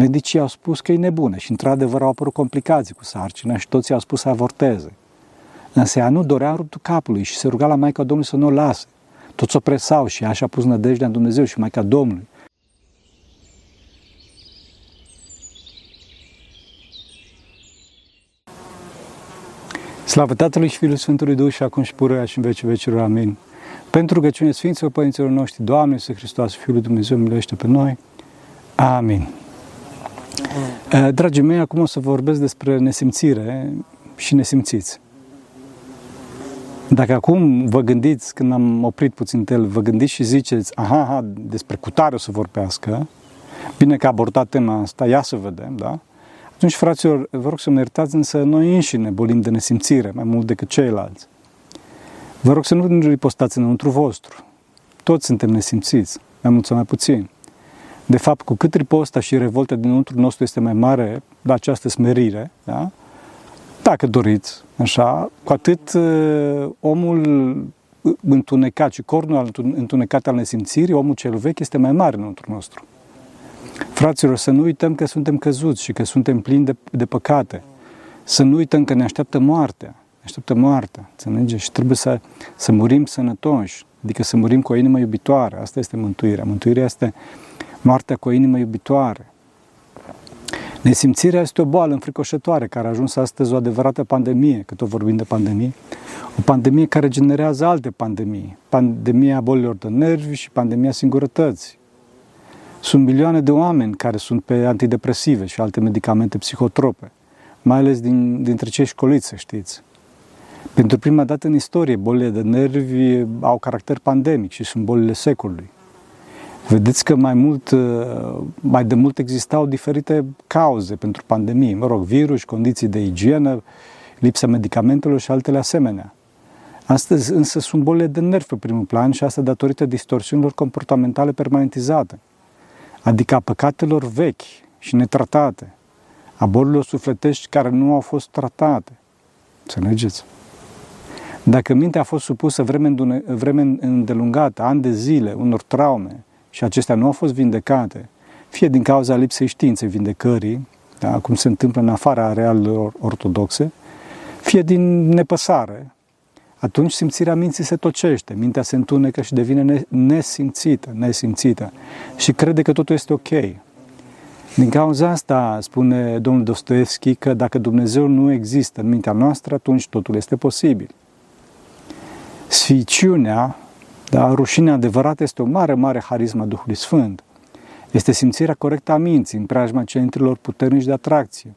Medicii au spus că e nebună și într-adevăr au apărut complicații cu sarcina și toți au spus să avorteze. Însă ea nu dorea în ruptul capului și se ruga la Maica Domnului să nu o lase. Toți o presau și așa a pus nădejdea în Dumnezeu și Maica Domnului. Slavă Tatălui și Fiului Sfântului Duh și acum și pururea și în vecii vecilor. Amin. Pentru rugăciune Sfinților Părinților noștri, Doamne, să Hristos, Fiul lui Dumnezeu, miluiește pe noi. Amin. Eh, dragii mei, acum o să vorbesc despre nesimțire și nesimțiți. Dacă acum vă gândiți, când am oprit puțin el, vă gândiți și ziceți, aha, aha despre cutare o să vorbească, bine că a abordat tema asta, ia să vedem, da? Atunci, fraților, vă rog să mă iertați, însă noi înșine bolim de nesimțire, mai mult decât ceilalți. Vă rog să nu ripostați înăuntru vostru. Toți suntem nesimțiți, mai mult sau mai puțin. De fapt, cu cât riposta și revolta dinăuntru nostru este mai mare la această smerire, da? dacă doriți, așa, cu atât uh, omul întunecat și cornul întunecat al nesimțirii, omul cel vechi, este mai mare înăuntru nostru. Fraților, să nu uităm că suntem căzuți și că suntem plini de, de păcate. Să nu uităm că ne așteaptă moartea. Ne așteaptă moartea, înțelegeți? Și trebuie să, să murim sănătoși, adică să murim cu o inimă iubitoare. Asta este mântuirea. Mântuirea este moartea cu o inimă iubitoare. Nesimțirea este o boală înfricoșătoare care a ajuns astăzi o adevărată pandemie, cât o vorbim de pandemie, o pandemie care generează alte pandemii, pandemia bolilor de nervi și pandemia singurătății. Sunt milioane de oameni care sunt pe antidepresive și alte medicamente psihotrope, mai ales din, dintre cei școliți, să știți. Pentru prima dată în istorie, bolile de nervi au caracter pandemic și sunt bolile secolului. Vedeți că mai mult, mai de mult existau diferite cauze pentru pandemie, mă rog, virus, condiții de igienă, lipsa medicamentelor și altele asemenea. Astăzi însă sunt bolile de nervi pe primul plan și asta datorită distorsiunilor comportamentale permanentizate, adică a păcatelor vechi și netratate, a bolilor sufletești care nu au fost tratate. Înțelegeți? Dacă mintea a fost supusă vreme, vreme îndelungată, ani de zile, unor traume, și acestea nu au fost vindecate, fie din cauza lipsei științei vindecării, da, cum se întâmplă în afara realelor ortodoxe, fie din nepăsare, atunci simțirea minții se tocește, mintea se întunecă și devine nesimțită, nesimțită și crede că totul este ok. Din cauza asta spune domnul Dostoevski că dacă Dumnezeu nu există în mintea noastră, atunci totul este posibil. Sficiunea dar rușinea adevărată este o mare, mare harisma Duhului Sfânt. Este simțirea corectă a minții, în preajma centrilor puternici de atracție,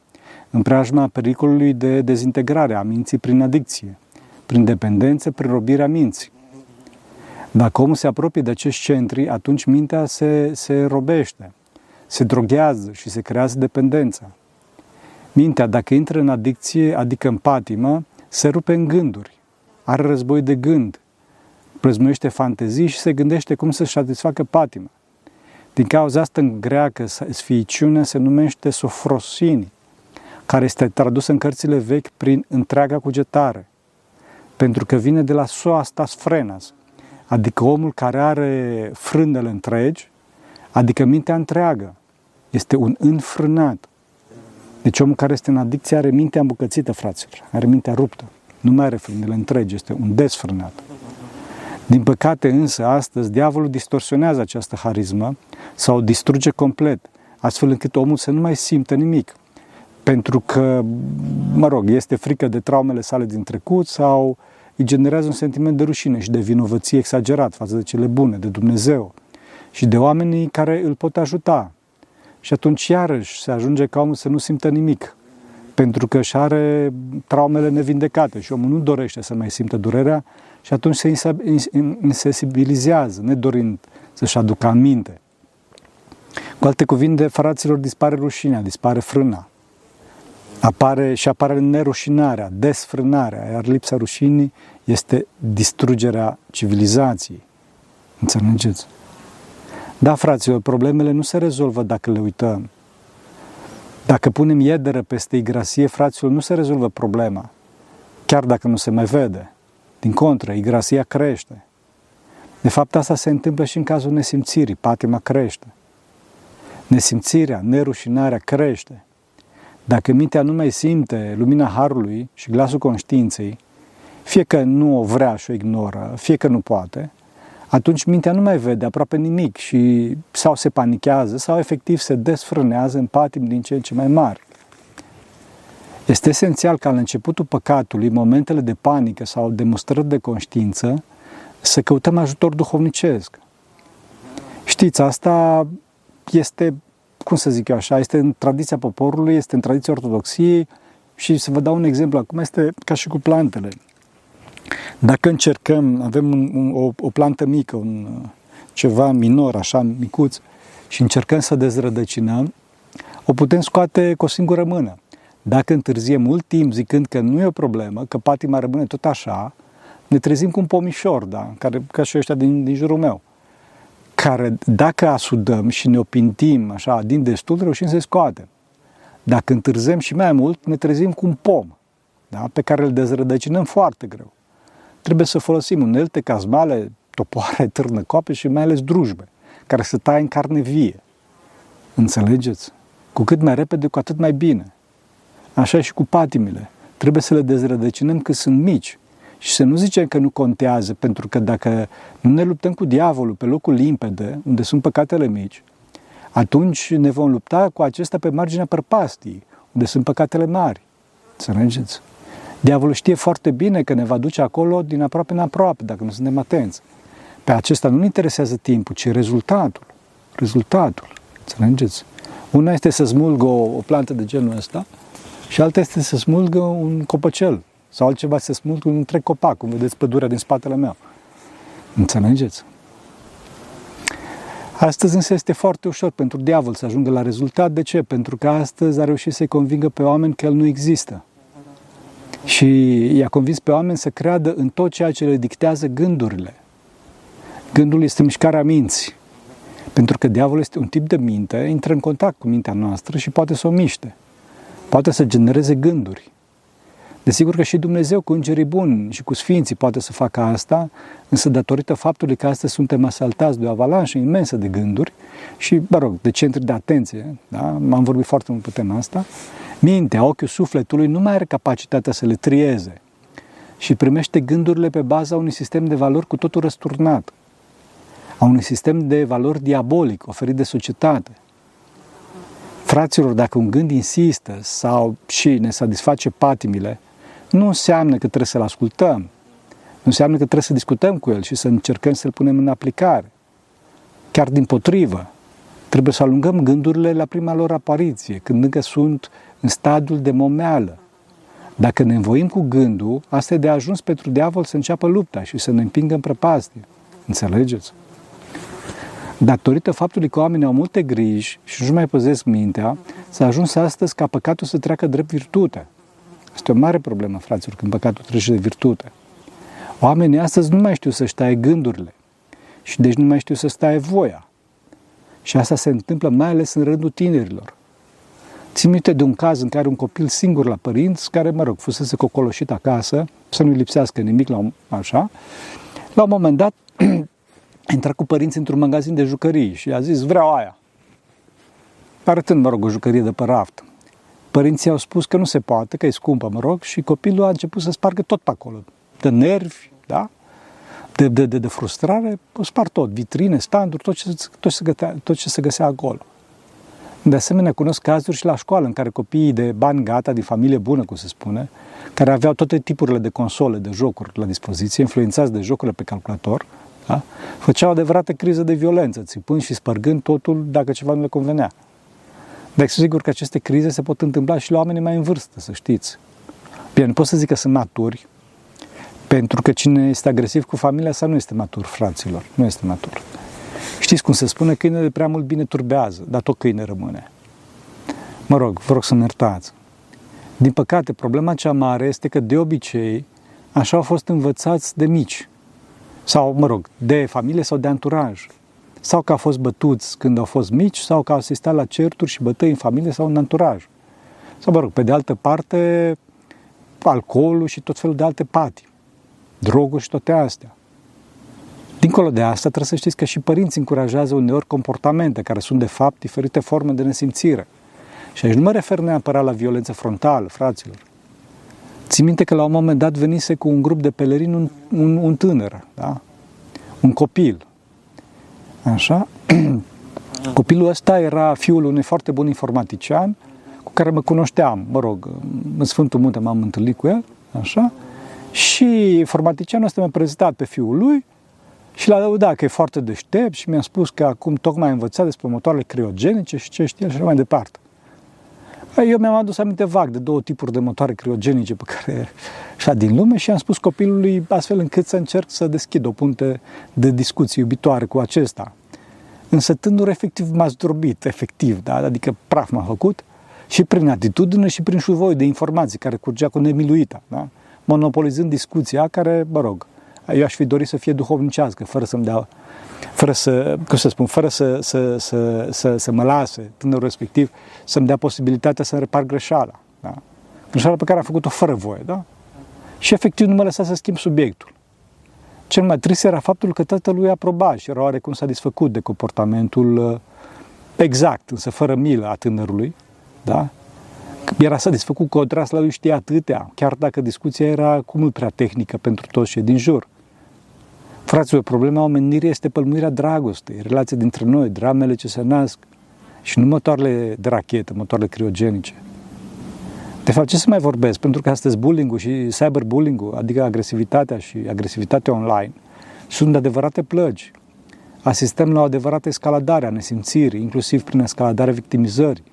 în preajma pericolului de dezintegrare a minții prin adicție, prin dependență, prin robirea minții. Dacă omul se apropie de acești centri, atunci mintea se, se robește, se droghează și se creează dependența. Mintea, dacă intră în adicție, adică în patimă, se rupe în gânduri, are război de gând, plăzmuiește fantezii și se gândește cum să-și satisfacă patima. Din cauza asta, în greacă, sfiiciunea se numește sofrosini, care este tradusă în cărțile vechi prin întreaga cugetare, pentru că vine de la soastas frenas, adică omul care are frânele întregi, adică mintea întreagă. Este un înfrânat. Deci omul care este în adicție are mintea îmbucățită, fraților, are mintea ruptă. Nu mai are frânele întregi, este un desfrânat. Din păcate însă, astăzi, diavolul distorsionează această harismă sau o distruge complet, astfel încât omul să nu mai simtă nimic. Pentru că, mă rog, este frică de traumele sale din trecut sau îi generează un sentiment de rușine și de vinovăție exagerat față de cele bune, de Dumnezeu și de oamenii care îl pot ajuta. Și atunci, iarăși, se ajunge ca omul să nu simtă nimic, pentru că își are traumele nevindecate și omul nu dorește să mai simtă durerea și atunci se insensibilizează, nedorind să-și aducă aminte. Cu alte cuvinte, fraților, dispare rușinea, dispare frâna. Apare și apare nerușinarea, desfrânarea, iar lipsa rușinii este distrugerea civilizației. Înțelegeți? Da, fraților, problemele nu se rezolvă dacă le uităm. Dacă punem iederă peste igrasie, fraților, nu se rezolvă problema, chiar dacă nu se mai vede. Din contră, igrasia crește. De fapt, asta se întâmplă și în cazul nesimțirii, patima crește. Nesimțirea, nerușinarea crește. Dacă mintea nu mai simte lumina Harului și glasul conștiinței, fie că nu o vrea și o ignoră, fie că nu poate, atunci mintea nu mai vede aproape nimic și sau se panichează sau efectiv se desfrânează în patim din ce în ce mai mari. Este esențial ca la începutul păcatului, momentele de panică sau demonstrări de conștiință, să căutăm ajutor duhovnicesc. Știți, asta este, cum să zic eu așa, este în tradiția poporului, este în tradiția ortodoxiei și să vă dau un exemplu acum, este ca și cu plantele. Dacă încercăm, avem un, un, o, o plantă mică, un, ceva minor, așa, micuț, și încercăm să dezrădăcinăm, o putem scoate cu o singură mână. Dacă întârziem mult timp zicând că nu e o problemă, că patima rămâne tot așa, ne trezim cu un pomișor, da, care, ca și ăștia din, din jurul meu, care dacă asudăm și ne opintim așa din destul, reușim să-i scoatem. Dacă întârzem și mai mult, ne trezim cu un pom, da, pe care îl dezrădăcinăm foarte greu. Trebuie să folosim unelte, cazmale, topoare, târnăcoape și mai ales drujbe, care să taie în carne vie. Înțelegeți? Cu cât mai repede, cu atât mai bine. Așa și cu patimile. Trebuie să le dezrădăcinăm când sunt mici. Și să nu zicem că nu contează, pentru că dacă nu ne luptăm cu diavolul pe locul limpede, unde sunt păcatele mici, atunci ne vom lupta cu acesta pe marginea prăpastii, unde sunt păcatele mari. Înțelegeți? Diavolul știe foarte bine că ne va duce acolo din aproape în aproape, dacă nu suntem atenți. Pe acesta nu ne interesează timpul, ci rezultatul. Rezultatul. Înțelegeți? Una este să smulgă o, o plantă de genul ăsta și alta este să smulgă un copăcel sau altceva să smulgă un întreg copac, cum vedeți pădurea din spatele meu. Înțelegeți? Astăzi însă este foarte ușor pentru diavol să ajungă la rezultat. De ce? Pentru că astăzi a reușit să-i convingă pe oameni că el nu există. Și i-a convins pe oameni să creadă în tot ceea ce le dictează gândurile. Gândul este mișcarea minții. Pentru că diavolul este un tip de minte, intră în contact cu mintea noastră și poate să o miște. Poate să genereze gânduri. Desigur că și Dumnezeu cu îngerii buni și cu sfinții poate să facă asta, însă datorită faptului că astăzi suntem asaltați de o avalanșă imensă de gânduri și, mă rog, de centri de atenție, da? am vorbit foarte mult pe tema asta, mintea, ochiul sufletului nu mai are capacitatea să le trieze și primește gândurile pe baza unui sistem de valori cu totul răsturnat, a unui sistem de valori diabolic oferit de societate. Fraților, dacă un gând insistă sau și ne satisface patimile, nu înseamnă că trebuie să-l ascultăm. Nu înseamnă că trebuie să discutăm cu el și să încercăm să-l punem în aplicare. Chiar din potrivă, trebuie să alungăm gândurile la prima lor apariție, când încă sunt în stadiul de momeală. Dacă ne învoim cu gândul, asta e de ajuns pentru diavol să înceapă lupta și să ne împingă în prăpastie. Înțelegeți? Datorită faptului că oamenii au multe griji și nu mai păzesc mintea, s-a ajuns astăzi ca păcatul să treacă drept virtute. Este o mare problemă, fraților, când păcatul trece de virtute. Oamenii astăzi nu mai știu să-și taie gândurile și deci nu mai știu să stai voia. Și asta se întâmplă mai ales în rândul tinerilor. Țin minte de un caz în care un copil singur la părinți, care, mă rog, fusese cocoloșit acasă, să nu-i lipsească nimic la un, așa, la un moment dat a intrat cu părinții într-un magazin de jucării și a zis, vreau aia. Arătând, mă rog, o jucărie de pe raft. Părinții au spus că nu se poate, că e scumpă, mă rog, și copilul a început să spargă tot pe acolo. De nervi, da? De, de, de, de frustrare, o spar tot. Vitrine, standuri, tot ce, tot, ce se gătea, tot ce se găsea acolo. De asemenea, cunosc cazuri și la școală în care copiii de bani gata, din familie bună, cum se spune, care aveau toate tipurile de console, de jocuri la dispoziție, influențați de jocurile pe calculator, da? făceau adevărată criză de violență, țipând și spărgând totul dacă ceva nu le convenea. Dar sigur că aceste crize se pot întâmpla și la oamenii mai în vârstă, să știți. Bine, nu pot să zic că sunt maturi, pentru că cine este agresiv cu familia sa nu este matur, fraților, nu este matur. Știți cum se spune, câinele prea mult bine turbează, dar tot câine rămâne. Mă rog, vă rog să-mi iertați. Din păcate, problema cea mare este că de obicei așa au fost învățați de mici. Sau, mă rog, de familie sau de anturaj. Sau că au fost bătuți când au fost mici, sau că au asistat la certuri și bătăi în familie sau în anturaj. Sau, mă rog, pe de altă parte, alcoolul și tot felul de alte pati. Droguri și toate astea. Dincolo de asta, trebuie să știți că și părinții încurajează uneori comportamente care sunt de fapt diferite forme de nesimțire. Și aici nu mă refer neapărat la violență frontală, fraților. Țin minte că la un moment dat venise cu un grup de pelerini un, un, un tânăr, da? un copil. Așa? Copilul ăsta era fiul unui foarte bun informatician cu care mă cunoșteam, mă rog, în Sfântul Munte m-am întâlnit cu el, așa? Și informaticianul ăsta mi-a prezentat pe fiul lui și l-a lăudat că e foarte deștept și mi-a spus că acum tocmai a învățat despre motoarele criogenice și ce știe și mai departe. Eu mi-am adus aminte vag de două tipuri de motoare criogenice pe care și din lume și am spus copilului astfel încât să încerc să deschid o punte de discuție iubitoare cu acesta. Însă tânărul efectiv m-a zdrobit, efectiv, da? adică praf m-a făcut și prin atitudine și prin șuvoi de informații care curgea cu nemiluita, da? monopolizând discuția care, mă rog, eu aș fi dorit să fie duhovnicească, fără să-mi dea, fără să, cum să spun, fără să, să, să, să, să mă lase tânărul respectiv să-mi dea posibilitatea să repar greșeala. Da? Greșeala pe care a făcut-o fără voie. Da? Și efectiv nu mă lăsa să schimb subiectul. Cel mai trist era faptul că tatălui aproba și era oarecum satisfăcut de comportamentul uh, exact, însă fără milă a tânărului, da? Era satisfăcut că odrasla lui știa atâtea, chiar dacă discuția era cu mult prea tehnică pentru toți cei din jur. Fraților, problema omenirii este pălmuirea dragostei, relația dintre noi, dramele ce se nasc și nu motoarele de rachetă, motoarele criogenice. De fapt, ce să mai vorbesc? Pentru că astăzi bullying-ul și cyberbullying-ul, adică agresivitatea și agresivitatea online, sunt adevărate plăgi. Asistăm la o adevărată escaladare a nesimțirii, inclusiv prin escaladarea victimizării.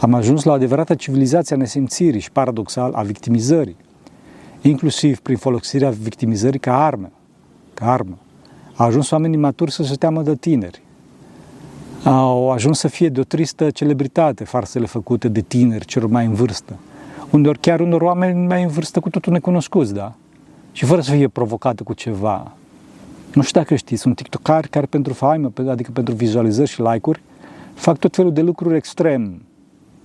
Am ajuns la o adevărată civilizație a nesimțirii și, paradoxal, a victimizării, inclusiv prin folosirea victimizării ca armă. Ca armă. Au ajuns oamenii maturi să se teamă de tineri. Au ajuns să fie de o tristă celebritate farsele făcute de tineri celor mai în vârstă. Undeori chiar unor oameni mai în vârstă cu totul necunoscuți, da? Și fără să fie provocată cu ceva. Nu știu dacă știți, sunt tiktokari care pentru faimă, adică pentru vizualizări și like-uri, fac tot felul de lucruri extrem,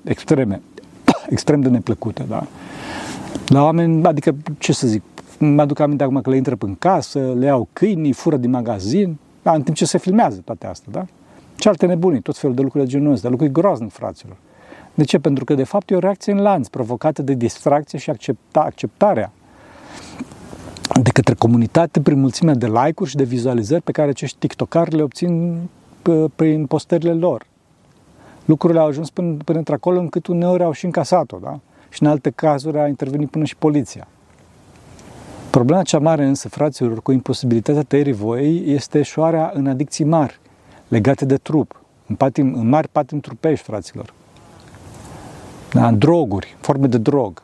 extreme, extrem de neplăcute, da? La oameni, adică, ce să zic, mă aduc aminte acum că le intră în casă, le iau câinii, fură din magazin, da, în timp ce se filmează toate astea, da? Ce alte nebunii, tot felul de lucruri de genul ăsta, lucruri groaznic, fraților. De ce? Pentru că, de fapt, e o reacție în lanț provocată de distracție și accepta, acceptarea de către comunitate prin mulțimea de like-uri și de vizualizări pe care acești tiktokari le obțin prin postările lor lucrurile au ajuns până, până într-acolo încât uneori au și încasat-o, da? Și în alte cazuri a intervenit până și poliția. Problema cea mare însă, fraților, cu imposibilitatea tăierii voiei este șoarea în adicții mari, legate de trup, în, patim, în mari patim trupești, fraților. Da, în droguri, forme de drog.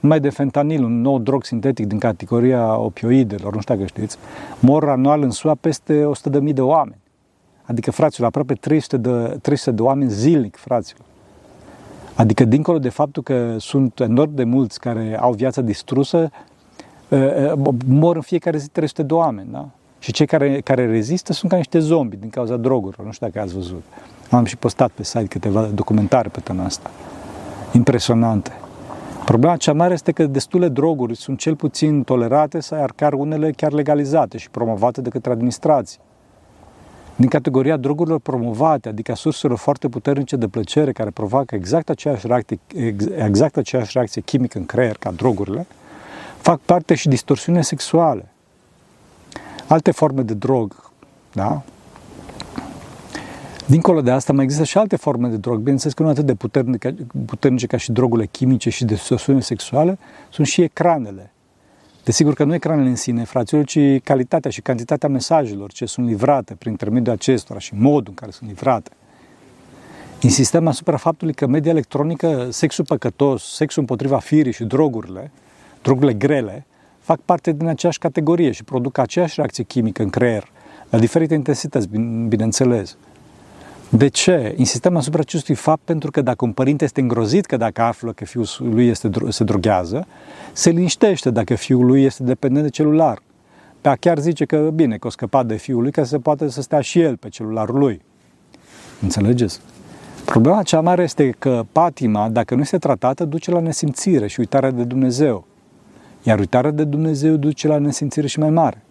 Numai de fentanil, un nou drog sintetic din categoria opioidelor, nu știu dacă știți, mor anual în SUA peste 100.000 de oameni. Adică, fraților, aproape 300 de, 300 de oameni zilnic, fraților. Adică, dincolo de faptul că sunt enorm de mulți care au viața distrusă, ă, ă, mor în fiecare zi 300 de oameni, da? Și cei care, care rezistă sunt ca niște zombi din cauza drogurilor. Nu știu dacă ați văzut. Am și postat pe site câteva documentare pe tema asta. Impresionante. Problema cea mare este că destule droguri sunt cel puțin tolerate, sau chiar unele chiar legalizate și promovate de către administrații din categoria drogurilor promovate, adică surselor foarte puternice de plăcere care provoacă exact aceeași reacție, exact aceeași reacție chimică în creier ca drogurile, fac parte și distorsiune sexuale. Alte forme de drog, da? Dincolo de asta, mai există și alte forme de drog, bineînțeles că nu atât de puternice, puternice ca și drogurile chimice și distorsiune sexuale, sunt și ecranele Desigur că nu ecranele în sine, fraților, ci calitatea și cantitatea mesajelor ce sunt livrate prin intermediul acestora și modul în care sunt livrate. Insistăm asupra faptului că media electronică, sexul păcătos, sexul împotriva firii și drogurile, drogurile grele, fac parte din aceeași categorie și produc aceeași reacție chimică în creier, la diferite intensități, bineînțeles. De ce? Insistăm asupra acestui fapt pentru că dacă un părinte este îngrozit că dacă află că fiul lui este, se droghează, se liniștește dacă fiul lui este dependent de celular. Pe chiar zice că bine, că o scăpat de fiul lui ca să se poate să stea și el pe celularul lui. Înțelegeți? Problema cea mare este că patima, dacă nu este tratată, duce la nesimțire și uitarea de Dumnezeu. Iar uitarea de Dumnezeu duce la nesimțire și mai mare.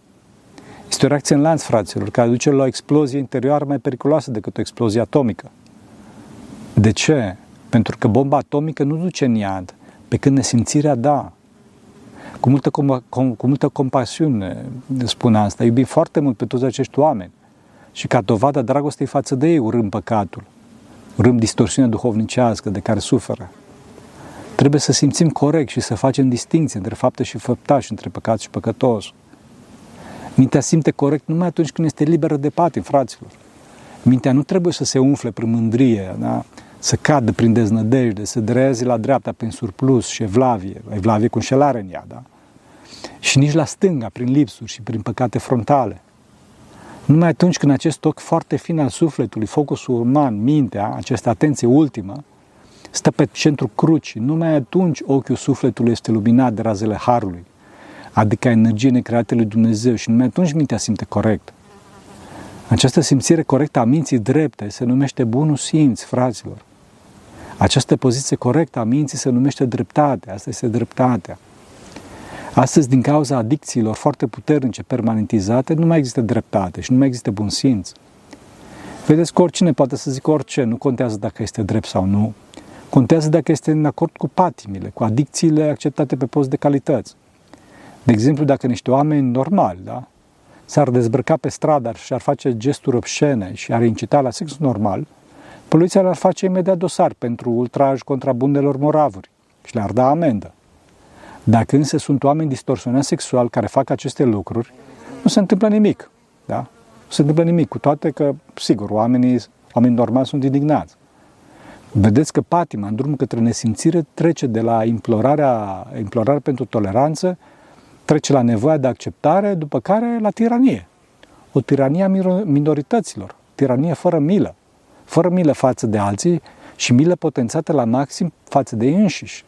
Este o reacție în lanț, fraților, care duce la o explozie interioară mai periculoasă decât o explozie atomică. De ce? Pentru că bomba atomică nu duce în iad, pe când nesimțirea da. Cu multă, com- com- cu multă compasiune spun asta. Iubim foarte mult pe toți acești oameni. Și ca dovada dragostei față de ei urâm păcatul. Urâm distorsiunea duhovnicească de care suferă. Trebuie să simțim corect și să facem distinție între fapte și făptași, între păcat și păcătos. Mintea simte corect numai atunci când este liberă de patim, fraților. Mintea nu trebuie să se umfle prin mândrie, da? să cadă prin deznădejde, să dreeze la dreapta prin surplus și evlavie, evlavie cu înșelare în ea, da? Și nici la stânga, prin lipsuri și prin păcate frontale. Numai atunci când acest ochi foarte fin al sufletului, focusul uman, mintea, această atenție ultimă, stă pe centru crucii, numai atunci ochiul sufletului este luminat de razele Harului, adică energie necreată lui Dumnezeu și numai atunci mintea simte corect. Această simțire corectă a minții drepte se numește bunul simț, fraților. Această poziție corectă a minții se numește dreptate, asta este dreptatea. Astăzi, din cauza adicțiilor foarte puternice, permanentizate, nu mai există dreptate și nu mai există bun simț. Vedeți că oricine poate să zică orice, nu contează dacă este drept sau nu. Contează dacă este în acord cu patimile, cu adicțiile acceptate pe post de calități. De exemplu, dacă niște oameni normali, da, s-ar dezbrăca pe stradă și ar face gesturi obscene și ar incita la sex normal, poliția ar face imediat dosar pentru ultraj contra bundelor moravuri și le-ar da amendă. Dacă însă sunt oameni distorsionați sexual care fac aceste lucruri, nu se întâmplă nimic. Da? Nu se întâmplă nimic, cu toate că, sigur, oamenii, oamenii normali sunt indignați. Vedeți că patima, în drumul către nesimțire, trece de la implorarea, implorarea pentru toleranță, trece la nevoia de acceptare, după care la tiranie. O tiranie a minorităților, tiranie fără milă, fără milă față de alții și milă potențată la maxim față de ei înșiși.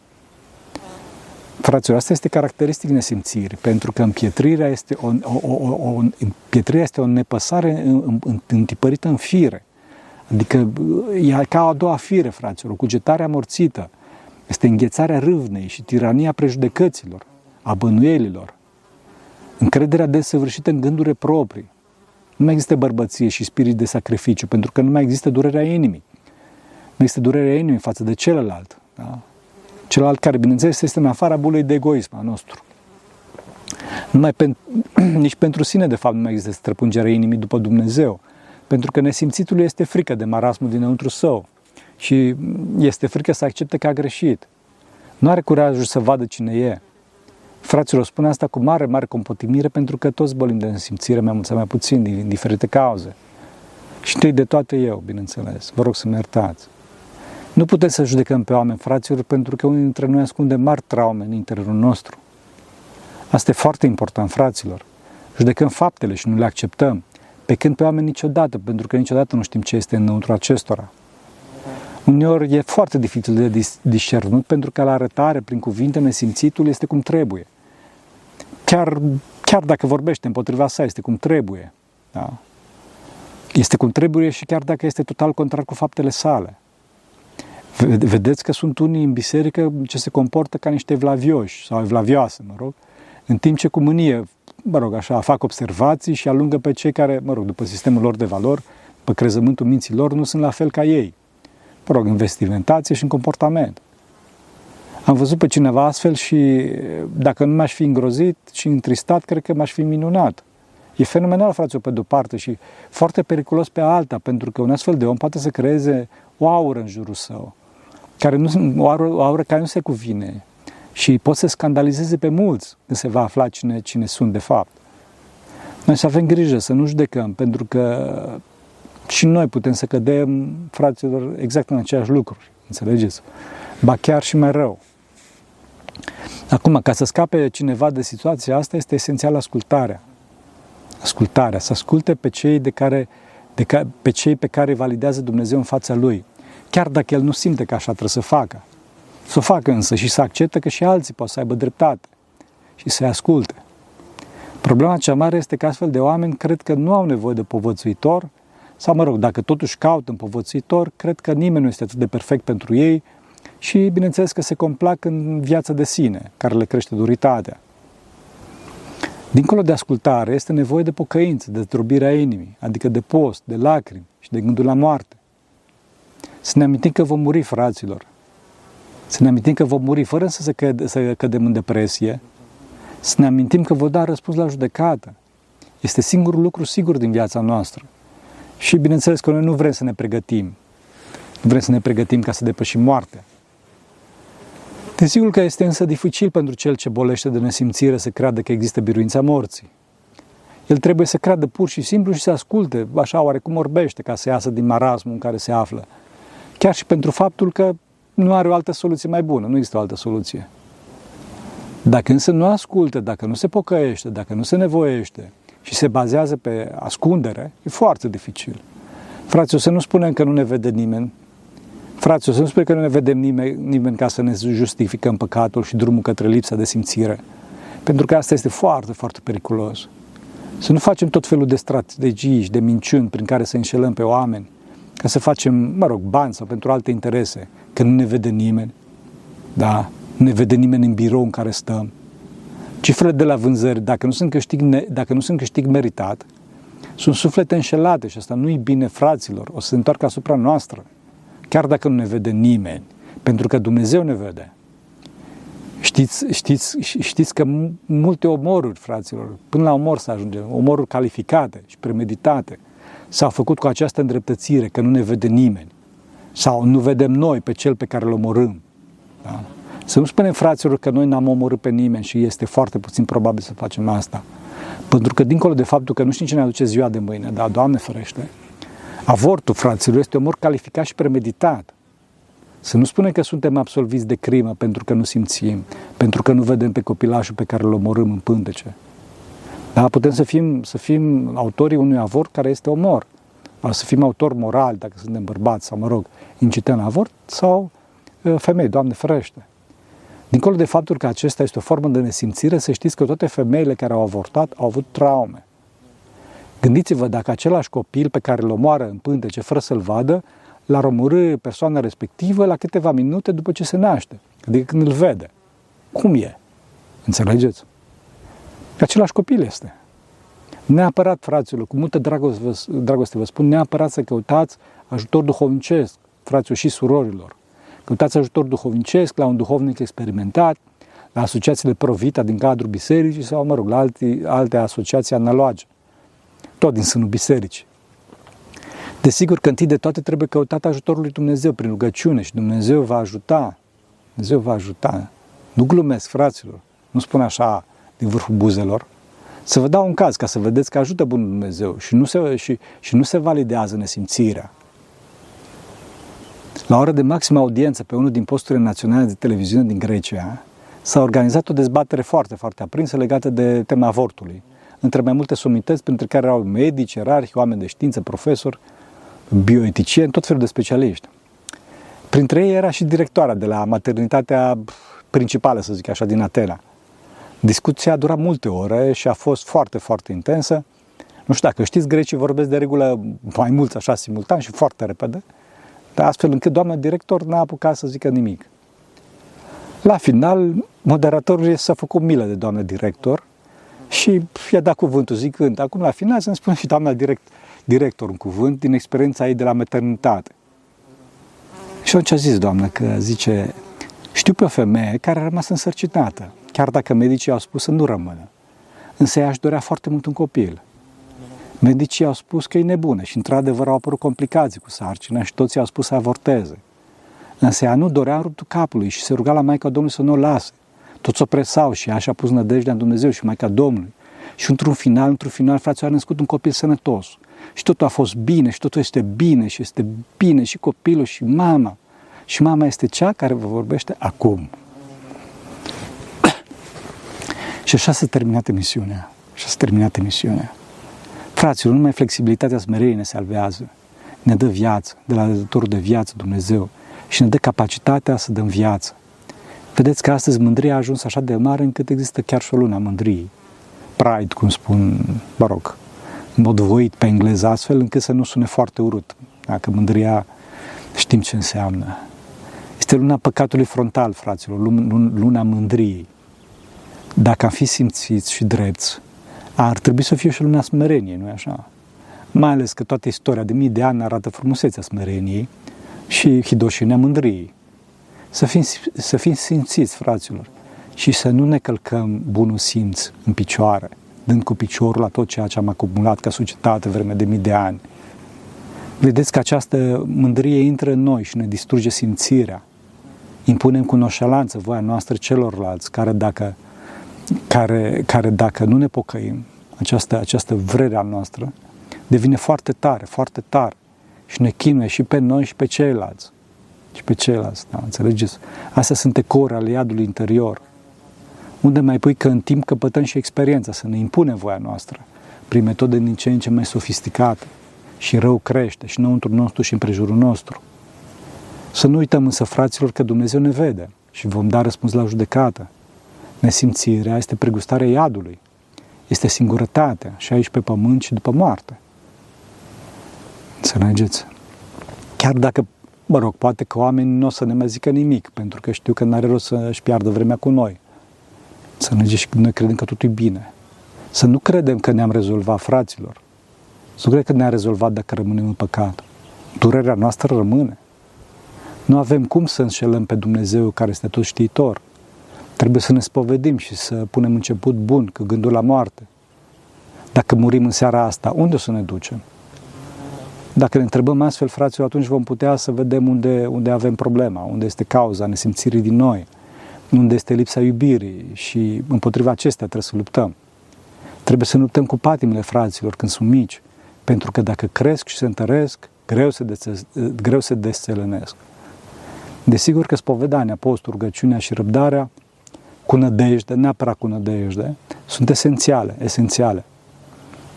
Fraților, asta este caracteristic nesimțirii, pentru că împietrirea este o, o, o, o, împietrirea este o nepăsare întipărită în fire. Adică e ca a doua fire, fraților, o cugetare amorțită. Este înghețarea râvnei și tirania prejudecăților, a bănuielilor. Încrederea desăvârșită în gânduri proprii. Nu mai există bărbăție și spirit de sacrificiu, pentru că nu mai există durerea inimii. Nu există durerea inimii față de celălalt. Da? Celălalt care, bineînțeles, este în afara bulei de egoism a nostru. Numai pen, nici pentru sine, de fapt, nu mai există străpungerea inimii după Dumnezeu. Pentru că nesimțitul este frică de marasmul dinăuntru său și este frică să accepte că a greșit. Nu are curajul să vadă cine e. Fraților, spune asta cu mare, mare compotimire pentru că toți bolim de nesimțire mai mult sau mai puțin, din diferite cauze. Și întâi de toate eu, bineînțeles. Vă rog să mă iertați. Nu putem să judecăm pe oameni, fraților, pentru că unii dintre noi ascunde mari traume în interiorul nostru. Asta e foarte important, fraților. Judecăm faptele și nu le acceptăm, pe când pe oameni niciodată, pentru că niciodată nu știm ce este înăuntru acestora. Uneori e foarte dificil de discernut pentru că la arătare, prin cuvinte, nesimțitul este cum trebuie. Chiar, chiar dacă vorbește împotriva sa, este cum trebuie. Da? Este cum trebuie și chiar dacă este total contrar cu faptele sale. Vedeți că sunt unii în biserică ce se comportă ca niște evlavioși sau evlavioase, mă rog, în timp ce cu mânie, mă rog, așa, fac observații și alungă pe cei care, mă rog, după sistemul lor de valori, pe crezământul minții lor, nu sunt la fel ca ei. Mă rog, în vestimentație și în comportament. Am văzut pe cineva astfel și dacă nu m-aș fi îngrozit și întristat, cred că m-aș fi minunat. E fenomenal, fraților, pe de-o parte și foarte periculos pe alta, pentru că un astfel de om poate să creeze o aură în jurul său care nu, o, aură, o aură care nu se cuvine și pot să scandalizeze pe mulți când se va afla cine, cine sunt de fapt. Noi să avem grijă să nu judecăm, pentru că și noi putem să cădem, fraților, exact în aceleași lucruri, înțelegeți? Ba chiar și mai rău. Acum, ca să scape cineva de situația asta, este esențial ascultarea. Ascultarea, să asculte pe cei, de care, de ca, pe cei pe care validează Dumnezeu în fața Lui chiar dacă el nu simte că așa trebuie să facă. Să o facă însă și să accepte că și alții pot să aibă dreptate și să-i asculte. Problema cea mare este că astfel de oameni cred că nu au nevoie de povățuitor sau, mă rog, dacă totuși caută un povățuitor, cred că nimeni nu este atât de perfect pentru ei și, bineînțeles, că se complac în viața de sine, care le crește duritatea. Dincolo de ascultare, este nevoie de pocăință, de zdrobirea inimii, adică de post, de lacrimi și de gândul la moarte. Să ne amintim că vom muri, fraților. Să ne amintim că vom muri fără să, căd, să cădem în depresie. Să ne amintim că vă da răspuns la judecată. Este singurul lucru sigur din viața noastră. Și bineînțeles că noi nu vrem să ne pregătim. Nu vrem să ne pregătim ca să depășim moartea. Desigur că este însă dificil pentru cel ce bolește de nesimțire să creadă că există biruința morții. El trebuie să creadă pur și simplu și să asculte, așa oarecum orbește, ca să iasă din marasmul în care se află. Chiar și pentru faptul că nu are o altă soluție mai bună, nu există o altă soluție. Dacă însă nu ascultă, dacă nu se pocăiește, dacă nu se nevoiește și se bazează pe ascundere, e foarte dificil. Frați, o să nu spunem că nu ne vede nimeni, Frați, o să nu spune că nu ne vedem nimeni, nimeni ca să ne justificăm păcatul și drumul către lipsa de simțire. Pentru că asta este foarte, foarte periculos. Să nu facem tot felul de strategii și de minciuni prin care să înșelăm pe oameni, ca să facem, mă rog, bani sau pentru alte interese, că nu ne vede nimeni. Da? Nu ne vede nimeni în birou în care stăm. Cifrele de la vânzări, dacă nu sunt câștig, dacă nu sunt câștig meritat, sunt suflete înșelate și asta nu e bine fraților, o să se întoarcă asupra noastră chiar dacă nu ne vede nimeni, pentru că Dumnezeu ne vede. Știți, știți, știți că multe omoruri, fraților, până la omor să ajungem, omoruri calificate și premeditate, s-au făcut cu această îndreptățire, că nu ne vede nimeni. Sau nu vedem noi pe cel pe care îl omorâm. Da? Să nu spunem, fraților, că noi n-am omorât pe nimeni și este foarte puțin probabil să facem asta. Pentru că, dincolo de faptul că nu știm ce ne aduce ziua de mâine, dar Doamne ferește, Avortul, fraților, este omor calificat și premeditat. Să nu spunem că suntem absolviți de crimă pentru că nu simțim, pentru că nu vedem pe copilașul pe care îl omorâm în pântece. Da, putem să fim, să fim autorii unui avort care este omor. Să fim autori morali, dacă suntem bărbați sau, mă rog, incităm avort sau femei, Doamne ferește. Dincolo de faptul că acesta este o formă de nesimțire, să știți că toate femeile care au avortat au avut traume. Gândiți-vă dacă același copil pe care îl omoară în pântece fără să-l vadă, l-ar omorâ persoana respectivă la câteva minute după ce se naște, adică când îl vede. Cum e? Înțelegeți? Același copil este. Neapărat, fraților, cu multă dragoste vă, dragoste vă spun, neapărat să căutați ajutor duhovnicesc, fraților și surorilor. Căutați ajutor duhovnicesc la un duhovnic experimentat, la asociațiile Provita din cadrul bisericii sau, mă rog, la alte, alte asociații analoge tot din sânul bisericii. Desigur că întâi de toate trebuie căutat ajutorul lui Dumnezeu prin rugăciune și Dumnezeu va ajuta. Dumnezeu va ajuta. Nu glumesc, fraților. Nu spun așa din vârful buzelor. Să vă dau un caz ca să vedeți că ajută Bunul Dumnezeu și nu se, și, și nu se validează nesimțirea. La ora de maximă audiență pe unul din posturile naționale de televiziune din Grecia, s-a organizat o dezbatere foarte, foarte aprinsă legată de tema avortului între mai multe somități, printre care erau medici, erarhi, oameni de știință, profesori, bioeticieni, tot felul de specialiști. Printre ei era și directoarea de la maternitatea principală, să zic așa, din Atena. Discuția a durat multe ore și a fost foarte, foarte intensă. Nu știu dacă știți, grecii vorbesc de regulă mai mulți așa simultan și foarte repede, dar astfel încât doamna director n-a apucat să zică nimic. La final, moderatorul s-a făcut milă de doamna director și i-a dat cuvântul zicând, acum la final să-mi spune și doamna direct, director un cuvânt din experiența ei de la maternitate. Și atunci a zis doamna că zice, știu pe o femeie care a rămas însărcinată, chiar dacă medicii au spus să nu rămână. Însă ea își dorea foarte mult un copil. Medicii au spus că e nebună și într-adevăr au apărut complicații cu sarcina și toți au spus să avorteze. Însă ea nu dorea în ruptul capului și se ruga la Maica Domnului să nu o lase. Toți o presau și așa a pus nădejdea în Dumnezeu și Maica Domnului. Și într-un final, într-un final, frații, a născut un copil sănătos. Și totul a fost bine și totul este bine și este bine și copilul și mama. Și mama este cea care vă vorbește acum. Și așa s-a terminat emisiunea. Și s-a terminat emisiunea. Fraților, numai flexibilitatea smereniei ne salvează. Ne dă viață, de la dătorul de viață Dumnezeu și ne dă capacitatea să dăm viață. Vedeți că astăzi mândria a ajuns așa de mare încât există chiar și o lună a mândriei. Pride, cum spun, mă rog, în mod voit pe engleză, astfel încât să nu sune foarte urât. Dacă mândria știm ce înseamnă. Este luna păcatului frontal, fraților, luna mândriei. Dacă am fi simțiți și drepți, ar trebui să fie și lumea smereniei, nu-i așa? Mai ales că toată istoria de mii de ani arată frumusețea smereniei și hidoșenia mândriei. Să fim, să fim simțiți, fraților, și să nu ne călcăm bunul simț în picioare, dând cu piciorul la tot ceea ce am acumulat ca societate vreme de mii de ani. Vedeți că această mândrie intră în noi și ne distruge simțirea. Impunem cu noșalanță voia noastră celorlalți, care dacă, care, care dacă nu ne pocăim, această, această vrere a noastră devine foarte tare, foarte tare și ne chinuie și pe noi și pe ceilalți. Și pe ceilalți, da, înțelegeți? Astea sunt ecouri ale iadului interior unde mai pui că în timp căpătăm și experiența, să ne impunem voia noastră prin metode din ce în ce mai sofisticate și rău crește și înăuntru nostru și în prejurul nostru. Să nu uităm însă, fraților, că Dumnezeu ne vede și vom da răspuns la judecată. Nesimțirea este pregustarea iadului, este singurătatea și aici pe pământ și după moarte. Înțelegeți? Chiar dacă, mă rog, poate că oamenii nu o să ne mai zică nimic, pentru că știu că n-are rost să-și piardă vremea cu noi. Să ne și noi credem că totul e bine. Să nu credem că ne-am rezolvat, fraților. Să nu credem că ne-am rezolvat dacă rămânem în păcat. Durerea noastră rămâne. Nu avem cum să înșelăm pe Dumnezeu care este tot știitor. Trebuie să ne spovedim și să punem început bun cu gândul la moarte. Dacă murim în seara asta, unde o să ne ducem? Dacă ne întrebăm astfel, fraților, atunci vom putea să vedem unde, unde avem problema, unde este cauza nesimțirii din noi, unde este lipsa iubirii și împotriva acestea trebuie să luptăm. Trebuie să luptăm cu patimile fraților când sunt mici, pentru că dacă cresc și se întăresc, greu se, de- greu se desțelenesc. Desigur că spovedania, postul, rugăciunea și răbdarea, cu nădejde, neapărat cu nădejde, sunt esențiale, esențiale.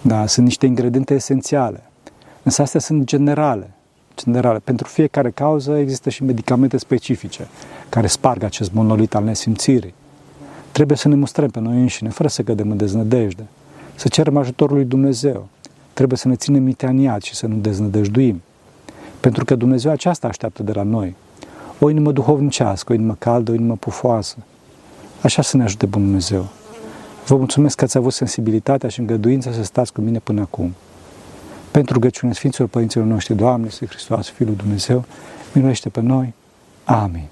Da, sunt niște ingrediente esențiale. Însă astea sunt generale, generale. Pentru fiecare cauză există și medicamente specifice care sparg acest monolit al nesimțirii. Trebuie să ne mustrăm pe noi înșine, fără să cădem în deznădejde, să cerem ajutorul lui Dumnezeu. Trebuie să ne ținem miteaniat și să nu deznădejduim. Pentru că Dumnezeu aceasta așteaptă de la noi. O inimă duhovnicească, o inimă caldă, o inimă pufoasă. Așa să ne ajute Bun Dumnezeu. Vă mulțumesc că ați avut sensibilitatea și îngăduința să stați cu mine până acum. Pentru rugăciunea Sfinților Părinților noștri, Doamne, Sfânt Hristos, Fiul Dumnezeu, miluiește pe noi. Amin.